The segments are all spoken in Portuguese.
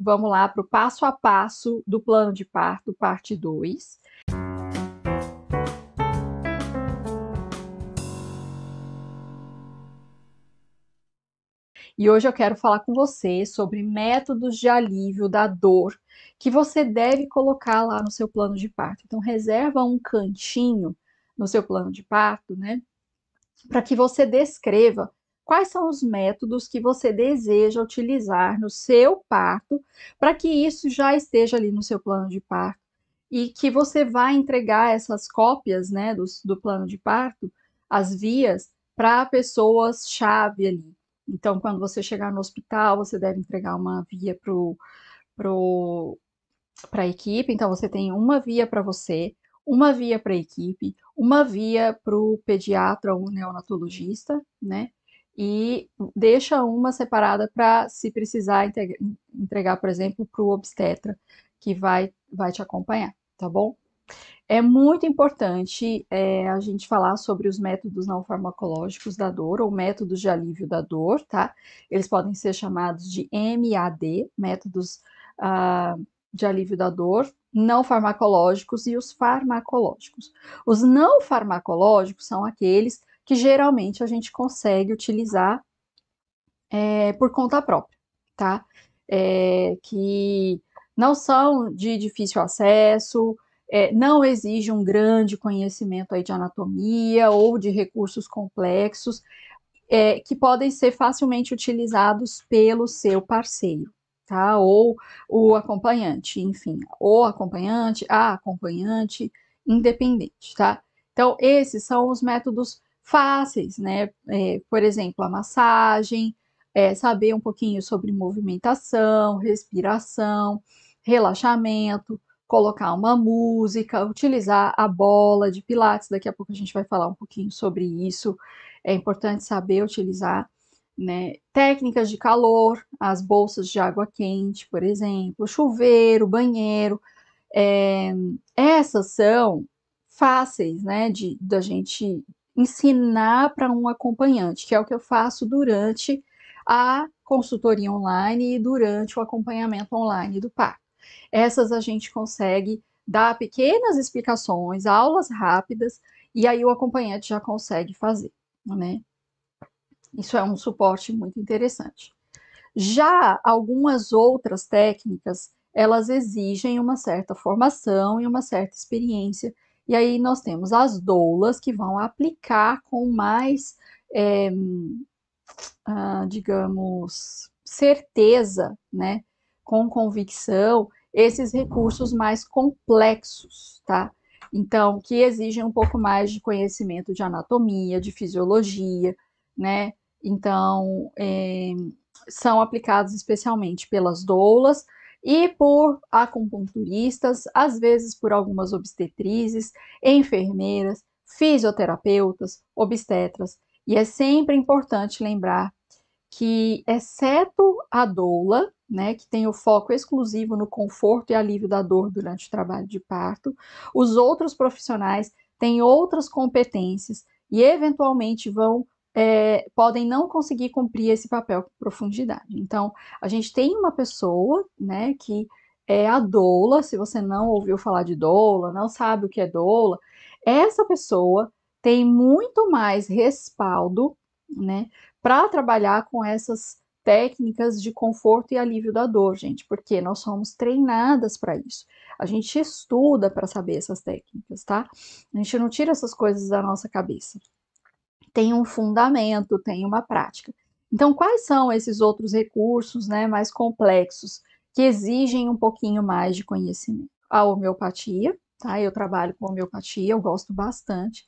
vamos lá para o passo a passo do plano de parto, parte 2. E hoje eu quero falar com você sobre métodos de alívio da dor que você deve colocar lá no seu plano de parto. Então, reserva um cantinho no seu plano de parto, né? Para que você descreva quais são os métodos que você deseja utilizar no seu parto, para que isso já esteja ali no seu plano de parto e que você vai entregar essas cópias, né, do, do plano de parto, as vias, para pessoas-chave ali. Então, quando você chegar no hospital, você deve entregar uma via para pro, a equipe. Então, você tem uma via para você, uma via para a equipe, uma via para o pediatra ou neonatologista, né? E deixa uma separada para, se precisar, entregar, por exemplo, para o obstetra, que vai, vai te acompanhar, tá bom? É muito importante é, a gente falar sobre os métodos não farmacológicos da dor, ou métodos de alívio da dor, tá? Eles podem ser chamados de MAD, métodos ah, de alívio da dor, não farmacológicos e os farmacológicos. Os não farmacológicos são aqueles que geralmente a gente consegue utilizar é, por conta própria, tá? É, que não são de difícil acesso, é, não exige um grande conhecimento aí de anatomia ou de recursos complexos, é, que podem ser facilmente utilizados pelo seu parceiro, tá? Ou o acompanhante, enfim, o acompanhante, a acompanhante, independente, tá? Então, esses são os métodos fáceis, né? É, por exemplo, a massagem, é, saber um pouquinho sobre movimentação, respiração, relaxamento, colocar uma música, utilizar a bola de pilates. Daqui a pouco a gente vai falar um pouquinho sobre isso. É importante saber utilizar. Né, técnicas de calor, as bolsas de água quente, por exemplo, chuveiro, banheiro, é, essas são fáceis, né, de da gente ensinar para um acompanhante, que é o que eu faço durante a consultoria online e durante o acompanhamento online do parto. Essas a gente consegue dar pequenas explicações, aulas rápidas, e aí o acompanhante já consegue fazer, né? Isso é um suporte muito interessante. Já algumas outras técnicas, elas exigem uma certa formação e uma certa experiência e aí nós temos as doulas que vão aplicar com mais, é, digamos, certeza, né, com convicção, esses recursos mais complexos, tá? Então, que exigem um pouco mais de conhecimento de anatomia, de fisiologia, né? Então, é, são aplicados especialmente pelas doulas, e por acupunturistas, às vezes por algumas obstetrizes, enfermeiras, fisioterapeutas, obstetras. E é sempre importante lembrar que, exceto a doula, né, que tem o foco exclusivo no conforto e alívio da dor durante o trabalho de parto, os outros profissionais têm outras competências e eventualmente vão é, podem não conseguir cumprir esse papel com profundidade. Então, a gente tem uma pessoa, né, que é a doula, se você não ouviu falar de doula, não sabe o que é doula, essa pessoa tem muito mais respaldo, né, para trabalhar com essas técnicas de conforto e alívio da dor, gente, porque nós somos treinadas para isso. A gente estuda para saber essas técnicas, tá? A gente não tira essas coisas da nossa cabeça tem um fundamento, tem uma prática. Então, quais são esses outros recursos né, mais complexos que exigem um pouquinho mais de conhecimento? A homeopatia, tá? Eu trabalho com homeopatia, eu gosto bastante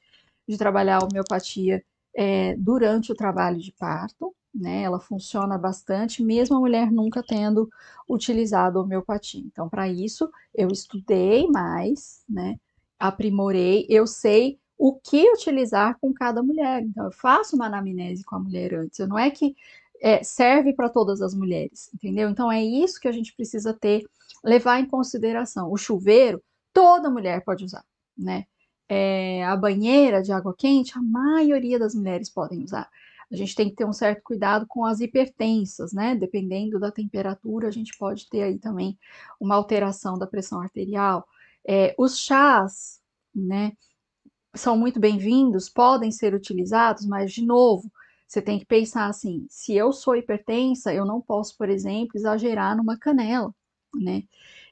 de trabalhar a homeopatia é, durante o trabalho de parto, né? Ela funciona bastante, mesmo a mulher nunca tendo utilizado a homeopatia. Então, para isso, eu estudei mais, né? Aprimorei, eu sei o que utilizar com cada mulher. Então, eu faço uma anamnese com a mulher antes. Não é que é, serve para todas as mulheres, entendeu? Então, é isso que a gente precisa ter, levar em consideração. O chuveiro, toda mulher pode usar, né? É, a banheira de água quente, a maioria das mulheres podem usar. A gente tem que ter um certo cuidado com as hipertensas, né? Dependendo da temperatura, a gente pode ter aí também uma alteração da pressão arterial. É, os chás, né? São muito bem-vindos, podem ser utilizados, mas de novo, você tem que pensar assim: se eu sou hipertensa, eu não posso, por exemplo, exagerar numa canela, né?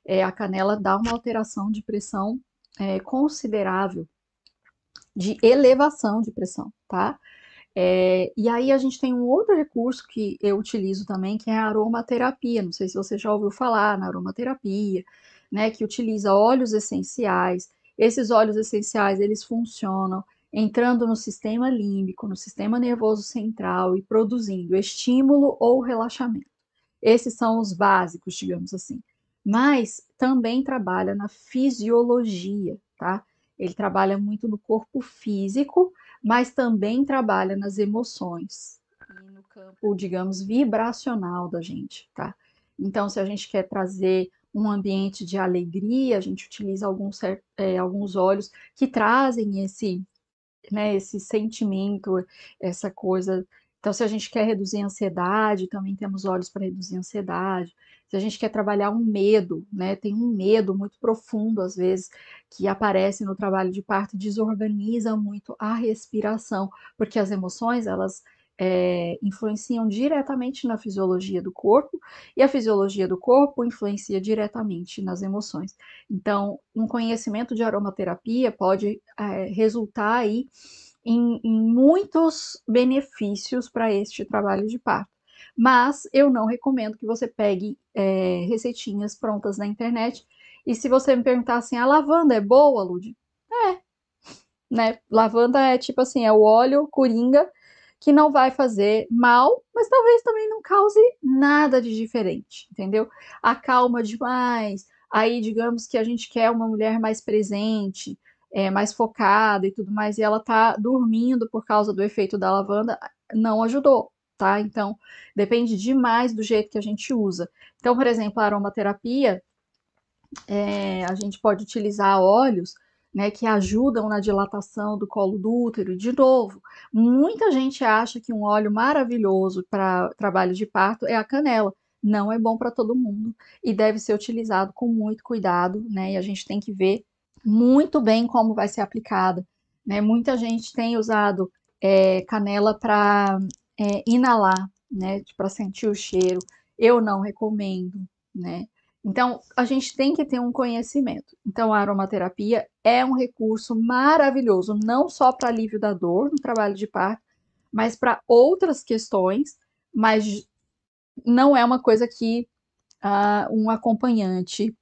É, a canela dá uma alteração de pressão é, considerável, de elevação de pressão, tá? É, e aí a gente tem um outro recurso que eu utilizo também, que é a aromaterapia. Não sei se você já ouviu falar na aromaterapia, né? Que utiliza óleos essenciais. Esses óleos essenciais, eles funcionam entrando no sistema límbico, no sistema nervoso central e produzindo estímulo ou relaxamento. Esses são os básicos, digamos assim. Mas também trabalha na fisiologia, tá? Ele trabalha muito no corpo físico, mas também trabalha nas emoções e no campo, digamos, vibracional da gente, tá? Então, se a gente quer trazer um ambiente de alegria, a gente utiliza alguns, é, alguns óleos que trazem esse, né, esse sentimento, essa coisa. Então, se a gente quer reduzir a ansiedade, também temos óleos para reduzir a ansiedade se a gente quer trabalhar um medo, né? Tem um medo muito profundo, às vezes, que aparece no trabalho de parto e desorganiza muito a respiração, porque as emoções, elas é, influenciam diretamente na fisiologia do corpo e a fisiologia do corpo influencia diretamente nas emoções. Então, um conhecimento de aromaterapia pode é, resultar aí em, em muitos benefícios para este trabalho de parto. Mas eu não recomendo que você pegue é, receitinhas prontas na internet. E se você me perguntar assim, a lavanda é boa, Lud? É. Né? Lavanda é tipo assim, é o óleo coringa que não vai fazer mal, mas talvez também não cause nada de diferente, entendeu? Acalma demais. Aí, digamos que a gente quer uma mulher mais presente, é, mais focada e tudo mais, e ela tá dormindo por causa do efeito da lavanda, não ajudou tá? Então, depende demais do jeito que a gente usa. Então, por exemplo, a aromaterapia, é, a gente pode utilizar óleos né, que ajudam na dilatação do colo do útero. De novo, muita gente acha que um óleo maravilhoso para trabalho de parto é a canela. Não é bom para todo mundo e deve ser utilizado com muito cuidado, né? E a gente tem que ver muito bem como vai ser aplicada. Né? Muita gente tem usado é, canela para é, inalar, né, para sentir o cheiro, eu não recomendo, né? Então, a gente tem que ter um conhecimento. Então, a aromaterapia é um recurso maravilhoso, não só para alívio da dor no trabalho de parto, mas para outras questões, mas não é uma coisa que uh, um acompanhante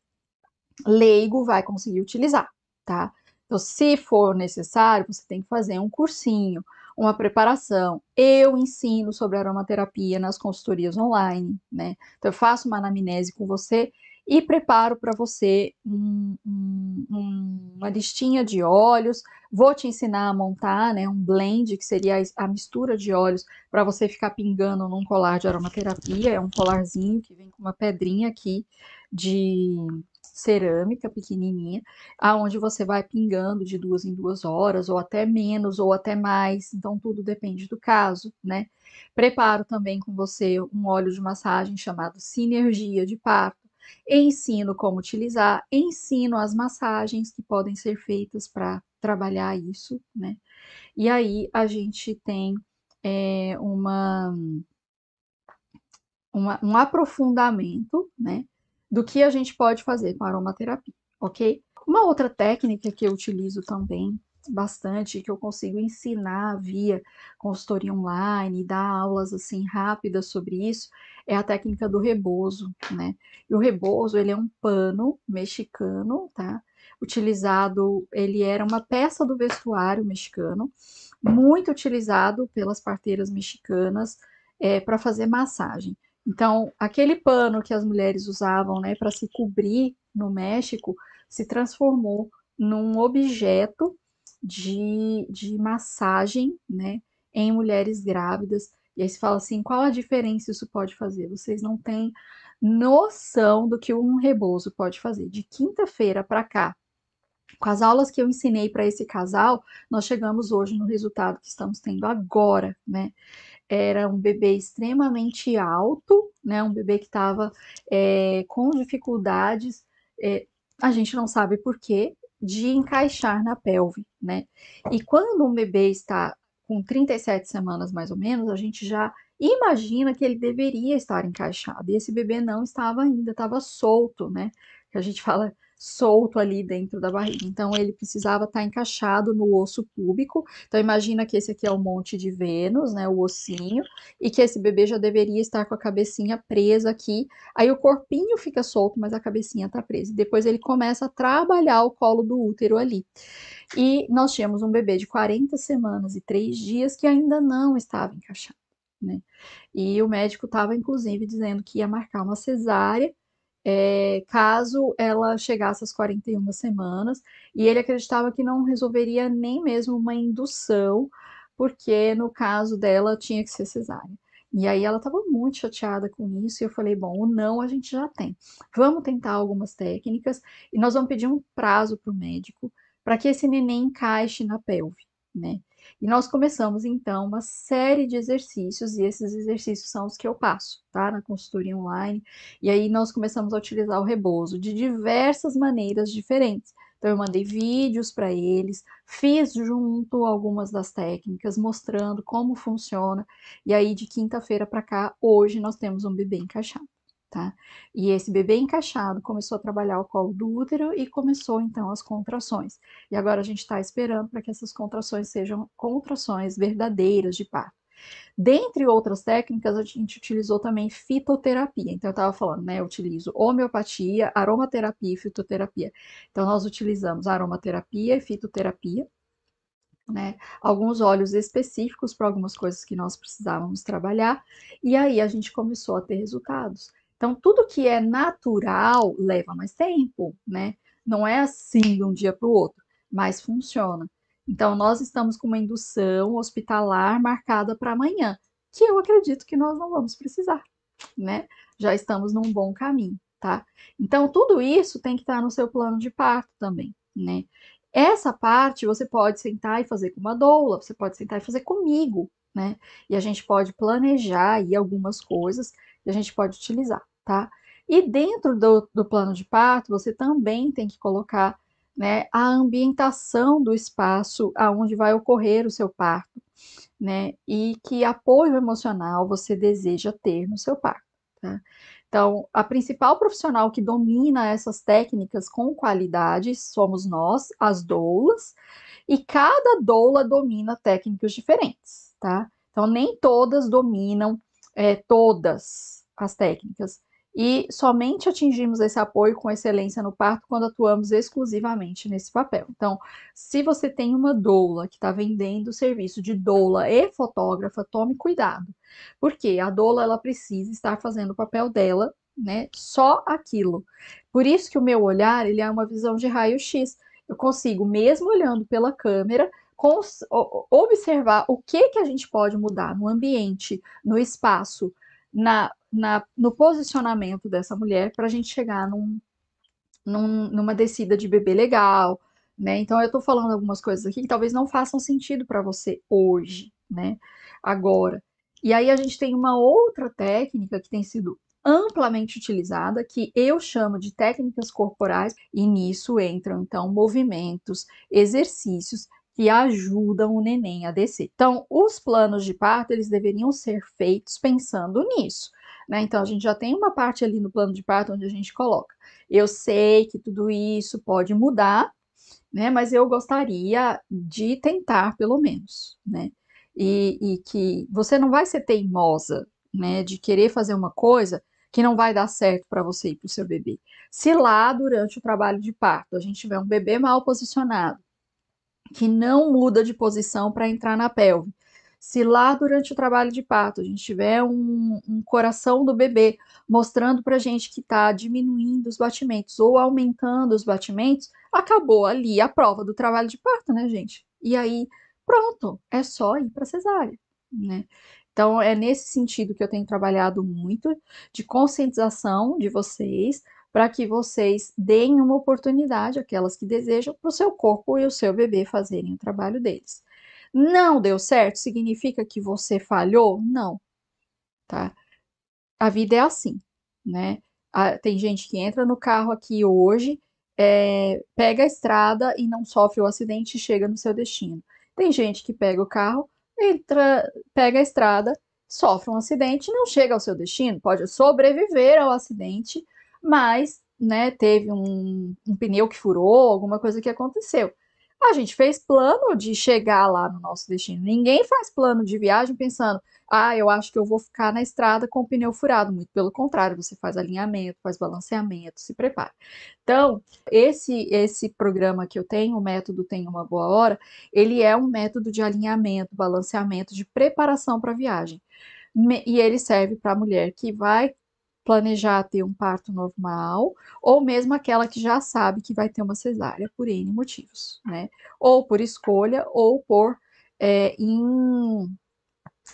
leigo vai conseguir utilizar, tá? Então, se for necessário, você tem que fazer um cursinho, uma preparação. Eu ensino sobre aromaterapia nas consultorias online, né? Então, eu faço uma anamnese com você e preparo para você um, um, uma listinha de óleos. Vou te ensinar a montar né, um blend, que seria a mistura de óleos, para você ficar pingando num colar de aromaterapia. É um colarzinho que vem com uma pedrinha aqui de cerâmica pequenininha, aonde você vai pingando de duas em duas horas, ou até menos, ou até mais, então tudo depende do caso, né? Preparo também com você um óleo de massagem chamado Sinergia de Parto, ensino como utilizar, ensino as massagens que podem ser feitas para trabalhar isso, né? E aí a gente tem é, uma, uma, um aprofundamento, né? do que a gente pode fazer com aromaterapia, ok? Uma outra técnica que eu utilizo também bastante, que eu consigo ensinar via consultoria online, dar aulas assim rápidas sobre isso, é a técnica do rebozo, né? E o rebozo, ele é um pano mexicano, tá? Utilizado, ele era uma peça do vestuário mexicano, muito utilizado pelas parteiras mexicanas é, para fazer massagem. Então, aquele pano que as mulheres usavam né, para se cobrir no México se transformou num objeto de, de massagem né, em mulheres grávidas. E aí se fala assim: qual a diferença isso pode fazer? Vocês não têm noção do que um rebozo pode fazer. De quinta-feira para cá, com as aulas que eu ensinei para esse casal, nós chegamos hoje no resultado que estamos tendo agora, né? era um bebê extremamente alto, né? Um bebê que estava é, com dificuldades, é, a gente não sabe por quê, de encaixar na pelve, né? E quando um bebê está com 37 semanas mais ou menos, a gente já imagina que ele deveria estar encaixado. E esse bebê não estava ainda, estava solto, né? Que a gente fala solto ali dentro da barriga. Então ele precisava estar encaixado no osso púbico. Então imagina que esse aqui é o monte de Vênus, né, o ossinho, e que esse bebê já deveria estar com a cabecinha presa aqui. Aí o corpinho fica solto, mas a cabecinha está presa. Depois ele começa a trabalhar o colo do útero ali. E nós tínhamos um bebê de 40 semanas e 3 dias que ainda não estava encaixado. Né? E o médico estava, inclusive, dizendo que ia marcar uma cesárea é, caso ela chegasse às 41 semanas, e ele acreditava que não resolveria nem mesmo uma indução, porque no caso dela tinha que ser cesárea. E aí ela estava muito chateada com isso, e eu falei, bom, o não a gente já tem. Vamos tentar algumas técnicas, e nós vamos pedir um prazo para o médico, para que esse neném encaixe na pelve, né? E nós começamos então uma série de exercícios, e esses exercícios são os que eu passo, tá? Na consultoria online. E aí nós começamos a utilizar o rebozo de diversas maneiras diferentes. Então, eu mandei vídeos para eles, fiz junto algumas das técnicas, mostrando como funciona. E aí, de quinta-feira para cá, hoje nós temos um bebê encaixado tá? E esse bebê encaixado começou a trabalhar o colo do útero e começou então as contrações. E agora a gente está esperando para que essas contrações sejam contrações verdadeiras de parto. Dentre outras técnicas, a gente utilizou também fitoterapia. Então, eu estava falando, né? Eu utilizo homeopatia, aromaterapia e fitoterapia. Então, nós utilizamos aromaterapia e fitoterapia, né? Alguns óleos específicos para algumas coisas que nós precisávamos trabalhar. E aí, a gente começou a ter resultados. Então, tudo que é natural leva mais tempo, né? Não é assim de um dia para o outro, mas funciona. Então, nós estamos com uma indução hospitalar marcada para amanhã, que eu acredito que nós não vamos precisar, né? Já estamos num bom caminho, tá? Então, tudo isso tem que estar no seu plano de parto também, né? Essa parte você pode sentar e fazer com uma doula, você pode sentar e fazer comigo, né? E a gente pode planejar aí algumas coisas a gente pode utilizar, tá? E dentro do, do plano de parto, você também tem que colocar né, a ambientação do espaço aonde vai ocorrer o seu parto, né? E que apoio emocional você deseja ter no seu parto, tá? Então, a principal profissional que domina essas técnicas com qualidade somos nós, as doulas, e cada doula domina técnicas diferentes, tá? Então, nem todas dominam é, todas as técnicas. E somente atingimos esse apoio com excelência no parto quando atuamos exclusivamente nesse papel. Então, se você tem uma doula que está vendendo o serviço de doula e fotógrafa, tome cuidado, porque a doula ela precisa estar fazendo o papel dela, né? Só aquilo. Por isso que o meu olhar ele é uma visão de raio-x. Eu consigo, mesmo olhando pela câmera, observar o que que a gente pode mudar no ambiente, no espaço, na, na, no posicionamento dessa mulher para a gente chegar num, num, numa descida de bebê legal, né? Então eu estou falando algumas coisas aqui que talvez não façam sentido para você hoje, né? Agora. E aí a gente tem uma outra técnica que tem sido amplamente utilizada, que eu chamo de técnicas corporais, e nisso entram então movimentos, exercícios que ajudam o neném a descer. Então, os planos de parto, eles deveriam ser feitos pensando nisso. Né? Então, a gente já tem uma parte ali no plano de parto onde a gente coloca. Eu sei que tudo isso pode mudar, né? Mas eu gostaria de tentar, pelo menos, né? E, e que você não vai ser teimosa, né? De querer fazer uma coisa que não vai dar certo para você e para o seu bebê. Se lá, durante o trabalho de parto, a gente tiver um bebê mal posicionado, que não muda de posição para entrar na pelve. Se lá durante o trabalho de parto a gente tiver um, um coração do bebê mostrando para a gente que está diminuindo os batimentos ou aumentando os batimentos, acabou ali a prova do trabalho de parto, né, gente? E aí, pronto, é só ir para cesárea, né? Então, é nesse sentido que eu tenho trabalhado muito, de conscientização de vocês, para que vocês deem uma oportunidade, aquelas que desejam, para o seu corpo e o seu bebê fazerem o trabalho deles. não deu certo, significa que você falhou? Não, tá? A vida é assim, né? tem gente que entra no carro aqui hoje, é, pega a estrada e não sofre o acidente e chega no seu destino. Tem gente que pega o carro, entra, pega a estrada, sofre um acidente e não chega ao seu destino. Pode sobreviver ao acidente, mas né, teve um, um pneu que furou, alguma coisa que aconteceu. A gente fez plano de chegar lá no nosso destino. Ninguém faz plano de viagem pensando, ah, eu acho que eu vou ficar na estrada com o pneu furado. Muito pelo contrário, você faz alinhamento, faz balanceamento, se prepara. Então, esse esse programa que eu tenho, o método Tem uma Boa Hora, ele é um método de alinhamento, balanceamento, de preparação para a viagem. E ele serve para a mulher que vai planejar ter um parto normal, ou mesmo aquela que já sabe que vai ter uma cesárea por N motivos, né? Ou por escolha, ou por é, in,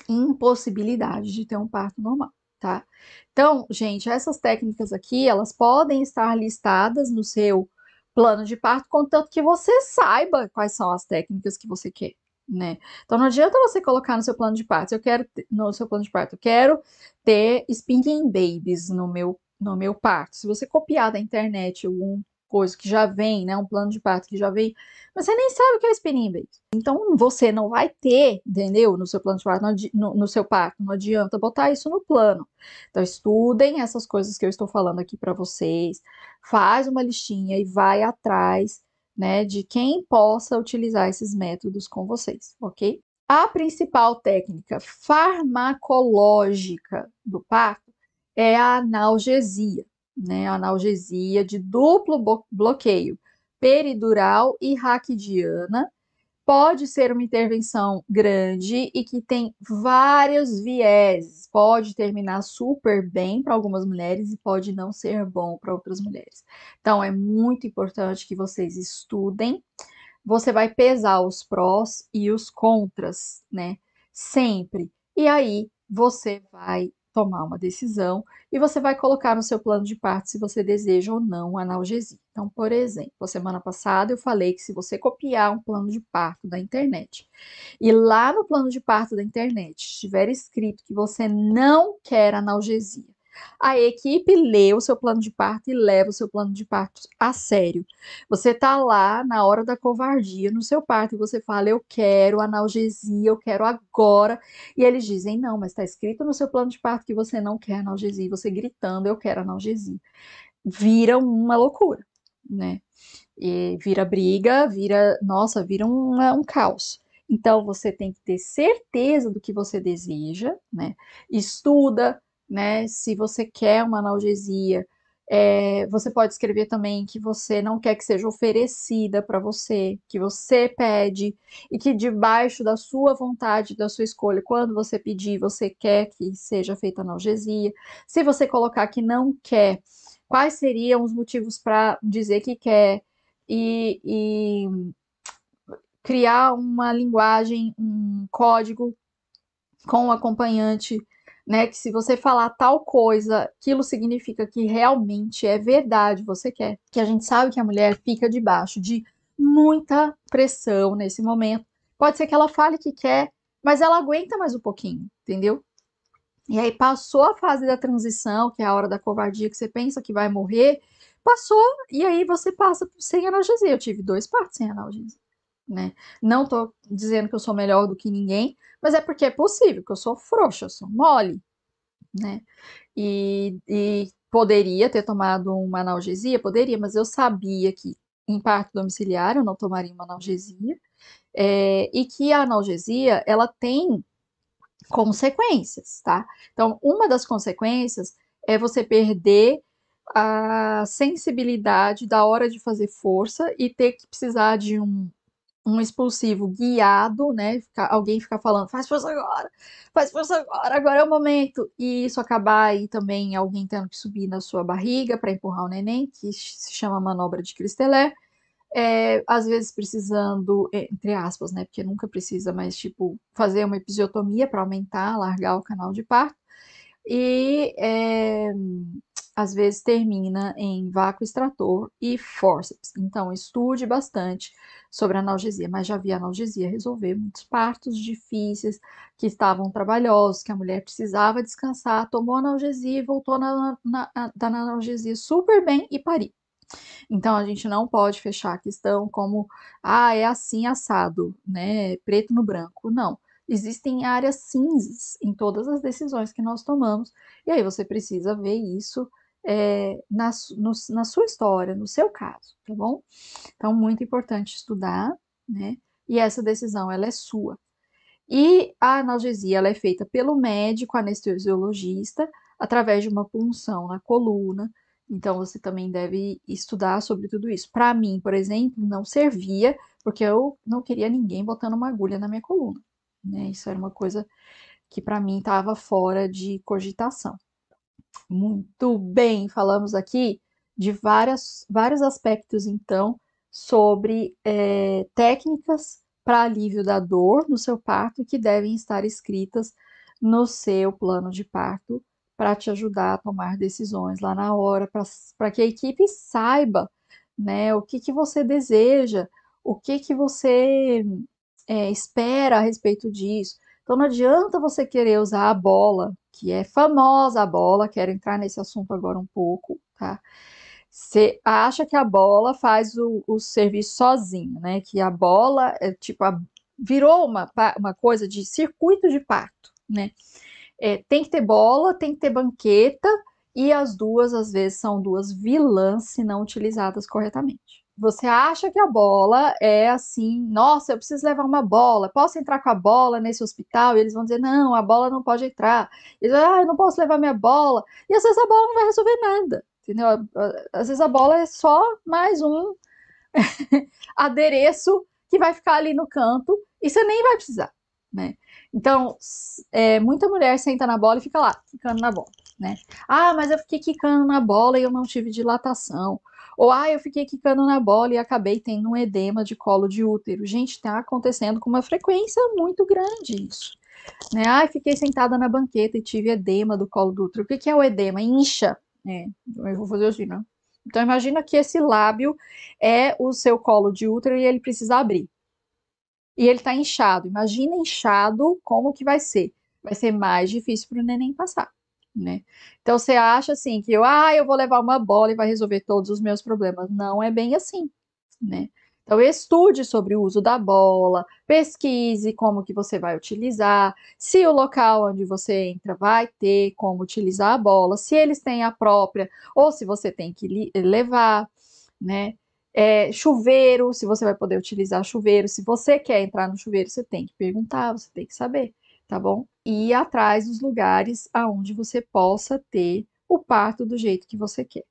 impossibilidade de ter um parto normal, tá? Então, gente, essas técnicas aqui, elas podem estar listadas no seu plano de parto, contanto que você saiba quais são as técnicas que você quer né? Então não adianta você colocar no seu plano de parto, eu quero no seu plano de parto, eu quero ter spinning babies no meu no meu parto. Se você copiar da internet algum coisa que já vem, né, um plano de parto que já vem, mas você nem sabe o que é spinning baby. Então você não vai ter, entendeu? No seu plano de parto, no, no seu parto, não adianta botar isso no plano. Então estudem essas coisas que eu estou falando aqui para vocês, faz uma listinha e vai atrás né, de quem possa utilizar esses métodos com vocês, ok? A principal técnica farmacológica do parto é a analgesia, né? A analgesia de duplo bloqueio peridural e raquidiana, pode ser uma intervenção grande e que tem vários vieses. Pode terminar super bem para algumas mulheres e pode não ser bom para outras mulheres. Então, é muito importante que vocês estudem. Você vai pesar os prós e os contras, né? Sempre. E aí, você vai tomar uma decisão e você vai colocar no seu plano de parto se você deseja ou não analgesia. Então, por exemplo, semana passada eu falei que se você copiar um plano de parto da internet e lá no plano de parto da internet estiver escrito que você não quer analgesia, a equipe lê o seu plano de parto e leva o seu plano de parto a sério. Você está lá na hora da covardia no seu parto e você fala: Eu quero analgesia, eu quero agora. E eles dizem: Não, mas está escrito no seu plano de parto que você não quer analgesia. Você gritando: Eu quero analgesia. Vira uma loucura, né? E vira briga, vira, nossa, vira um, um caos. Então você tem que ter certeza do que você deseja, né? Estuda, né? Se você quer uma analgesia, é, você pode escrever também que você não quer que seja oferecida para você, que você pede e que debaixo da sua vontade, da sua escolha, quando você pedir, você quer que seja feita analgesia. Se você colocar que não quer, quais seriam os motivos para dizer que quer e, e criar uma linguagem, um código com o acompanhante né? Que se você falar tal coisa, aquilo significa que realmente é verdade, você quer. Que a gente sabe que a mulher fica debaixo de muita pressão nesse momento. Pode ser que ela fale que quer, mas ela aguenta mais um pouquinho, entendeu? E aí passou a fase da transição, que é a hora da covardia, que você pensa que vai morrer, passou, e aí você passa sem analgesia. Eu tive dois partos sem analgesia né? Não tô dizendo que eu sou melhor do que ninguém, mas é porque é possível, que eu sou frouxa, eu sou mole, né? E, e poderia ter tomado uma analgesia, poderia, mas eu sabia que em parto domiciliar eu não tomaria uma analgesia, é, e que a analgesia, ela tem consequências, tá? Então, uma das consequências é você perder a sensibilidade da hora de fazer força e ter que precisar de um um expulsivo guiado, né? Ficar, alguém ficar falando, faz força agora, faz força agora, agora é o momento. E isso acabar aí também alguém tendo que subir na sua barriga para empurrar o neném, que se chama manobra de Cristelé. É, às vezes precisando, entre aspas, né? Porque nunca precisa, mas tipo, fazer uma episiotomia para aumentar, largar o canal de parto. E é, às vezes termina em vácuo extrator e forceps. Então, estude bastante sobre analgesia, mas já vi analgesia resolver muitos partos difíceis que estavam trabalhosos, que a mulher precisava descansar, tomou analgesia e voltou na, na, na, na analgesia super bem e pariu. Então a gente não pode fechar a questão como ah, é assim assado, né? Preto no branco. Não. Existem áreas cinzas em todas as decisões que nós tomamos, e aí você precisa ver isso é, na, no, na sua história, no seu caso, tá bom? Então, muito importante estudar, né? E essa decisão, ela é sua. E a analgesia, ela é feita pelo médico anestesiologista, através de uma punção na coluna. Então, você também deve estudar sobre tudo isso. Para mim, por exemplo, não servia, porque eu não queria ninguém botando uma agulha na minha coluna. Né? Isso era uma coisa que para mim estava fora de cogitação. Muito bem, falamos aqui de várias, vários aspectos, então, sobre é, técnicas para alívio da dor no seu parto que devem estar escritas no seu plano de parto para te ajudar a tomar decisões lá na hora, para que a equipe saiba né, o que, que você deseja, o que, que você é, espera a respeito disso. Então não adianta você querer usar a bola, que é famosa a bola, quero entrar nesse assunto agora um pouco, tá? Você acha que a bola faz o, o serviço sozinha, né? Que a bola é tipo a, virou uma, uma coisa de circuito de parto, né? É, tem que ter bola, tem que ter banqueta, e as duas, às vezes, são duas vilãs se não utilizadas corretamente. Você acha que a bola é assim, nossa, eu preciso levar uma bola, posso entrar com a bola nesse hospital? E eles vão dizer, não, a bola não pode entrar. Eles vão, ah, eu não posso levar minha bola. E às vezes a bola não vai resolver nada, entendeu? Às vezes a bola é só mais um adereço que vai ficar ali no canto e você nem vai precisar, né? Então, é, muita mulher senta na bola e fica lá, ficando na bola, né? Ah, mas eu fiquei quicando na bola e eu não tive dilatação. Ou, ah, eu fiquei quicando na bola e acabei tendo um edema de colo de útero. Gente, está acontecendo com uma frequência muito grande isso. Né? Ah, fiquei sentada na banqueta e tive edema do colo do útero. O que, que é o edema? Incha. É, eu vou fazer assim, né? Então, imagina que esse lábio é o seu colo de útero e ele precisa abrir. E ele está inchado. Imagina inchado, como que vai ser? Vai ser mais difícil para o neném passar né? Então você acha assim que eu, ah, eu vou levar uma bola e vai resolver todos os meus problemas. Não é bem assim, né? Então estude sobre o uso da bola, pesquise como que você vai utilizar, se o local onde você entra vai ter como utilizar a bola, se eles têm a própria ou se você tem que levar, né? É, chuveiro, se você vai poder utilizar chuveiro, se você quer entrar no chuveiro, você tem que perguntar, você tem que saber tá bom? E ir atrás dos lugares aonde você possa ter o parto do jeito que você quer.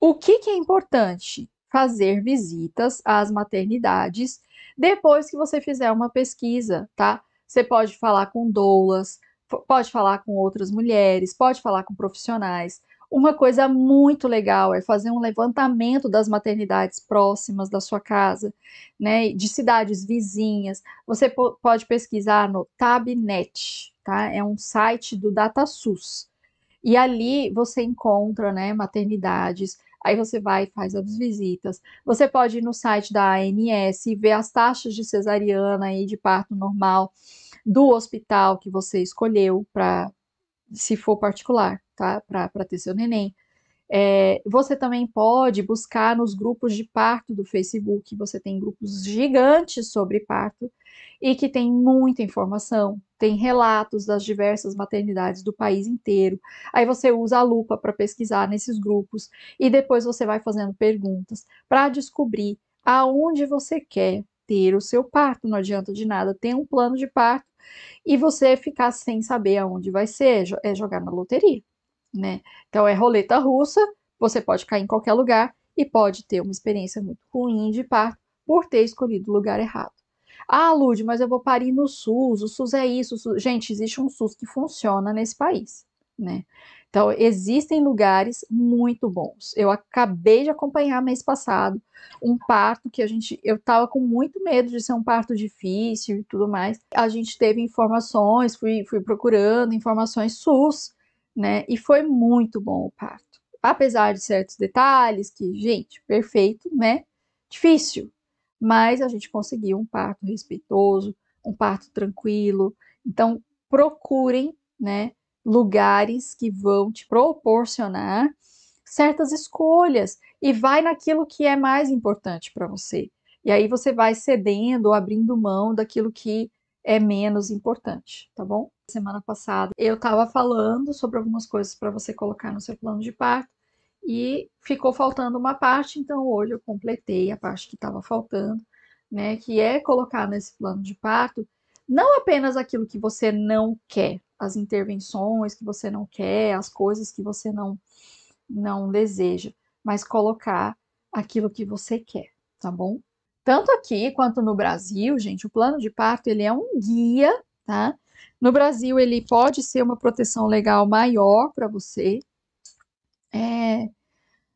O que, que é importante? Fazer visitas às maternidades depois que você fizer uma pesquisa, tá? Você pode falar com doulas, pode falar com outras mulheres, pode falar com profissionais, uma coisa muito legal é fazer um levantamento das maternidades próximas da sua casa, né, de cidades vizinhas. Você pode pesquisar no Tabnet, tá? É um site do DataSUS. E ali você encontra, né, maternidades. Aí você vai e faz as visitas. Você pode ir no site da ANS e ver as taxas de cesariana e de parto normal do hospital que você escolheu para se for particular, tá? Para ter seu neném. É, você também pode buscar nos grupos de parto do Facebook, você tem grupos gigantes sobre parto e que tem muita informação, tem relatos das diversas maternidades do país inteiro. Aí você usa a lupa para pesquisar nesses grupos e depois você vai fazendo perguntas para descobrir aonde você quer ter o seu parto. Não adianta de nada ter um plano de parto e você ficar sem saber aonde vai ser, é jogar na loteria, né? Então é roleta russa, você pode cair em qualquer lugar e pode ter uma experiência muito ruim de parto por ter escolhido o lugar errado. Ah, Lud, mas eu vou parir no SUS, o SUS é isso. SUS... Gente, existe um SUS que funciona nesse país, né? Então, existem lugares muito bons. Eu acabei de acompanhar mês passado um parto que a gente. Eu estava com muito medo de ser um parto difícil e tudo mais. A gente teve informações, fui, fui procurando informações SUS, né? E foi muito bom o parto. Apesar de certos detalhes que, gente, perfeito, né? Difícil, mas a gente conseguiu um parto respeitoso, um parto tranquilo. Então, procurem, né, lugares que vão te proporcionar certas escolhas e vai naquilo que é mais importante para você. E aí você vai cedendo abrindo mão daquilo que é menos importante, tá bom? Semana passada eu estava falando sobre algumas coisas para você colocar no seu plano de parto e ficou faltando uma parte, então hoje eu completei a parte que estava faltando, né? Que é colocar nesse plano de parto não apenas aquilo que você não quer, as intervenções que você não quer, as coisas que você não não deseja, mas colocar aquilo que você quer, tá bom? Tanto aqui quanto no Brasil, gente, o plano de parto ele é um guia, tá? No Brasil ele pode ser uma proteção legal maior para você. É,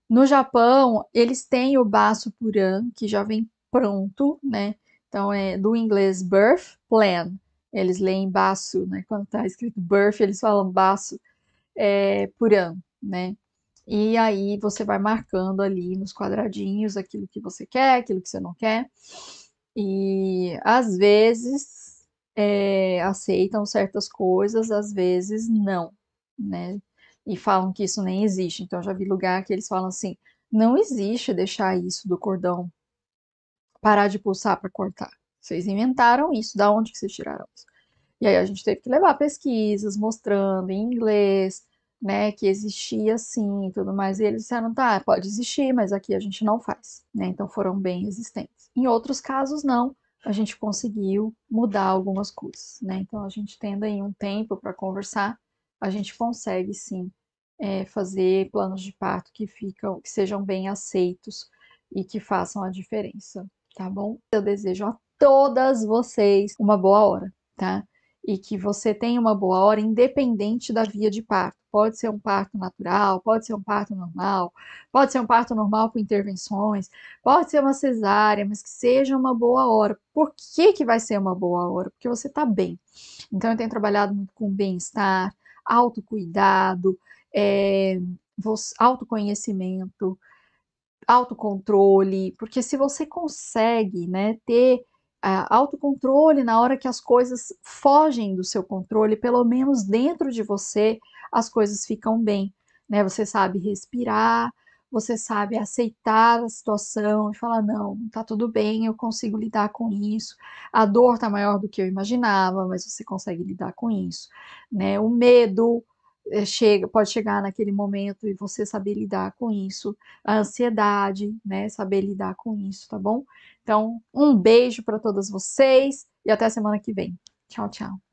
no Japão eles têm o Basso Puran que já vem pronto, né? Então é do inglês birth plan. Eles leem baço, né? Quando está escrito birth, eles falam baço é, Puran, né? E aí você vai marcando ali nos quadradinhos aquilo que você quer, aquilo que você não quer. E às vezes é, aceitam certas coisas, às vezes não, né? E falam que isso nem existe. Então já vi lugar que eles falam assim: não existe deixar isso do cordão parar de pulsar para cortar. Vocês inventaram isso, da onde que vocês tiraram isso? E aí a gente teve que levar pesquisas mostrando em inglês, né, que existia sim e tudo mais. E eles disseram, tá, pode existir, mas aqui a gente não faz, né? Então foram bem resistentes. Em outros casos, não. A gente conseguiu mudar algumas coisas, né? Então a gente tendo aí um tempo para conversar, a gente consegue sim é, fazer planos de parto que ficam, que sejam bem aceitos e que façam a diferença tá bom? Eu desejo a todas vocês uma boa hora, tá? E que você tenha uma boa hora independente da via de parto. Pode ser um parto natural, pode ser um parto normal, pode ser um parto normal com intervenções, pode ser uma cesárea, mas que seja uma boa hora. Por que, que vai ser uma boa hora? Porque você tá bem. Então, eu tenho trabalhado muito com bem-estar, autocuidado, é, autoconhecimento, autocontrole, porque se você consegue, né, ter autocontrole na hora que as coisas fogem do seu controle, pelo menos dentro de você, as coisas ficam bem, né? Você sabe respirar, você sabe aceitar a situação e falar: não, tá tudo bem, eu consigo lidar com isso. A dor tá maior do que eu imaginava, mas você consegue lidar com isso, né? O medo, é, chega, pode chegar naquele momento e você saber lidar com isso, a ansiedade, né, saber lidar com isso, tá bom? Então, um beijo para todas vocês e até semana que vem. Tchau, tchau.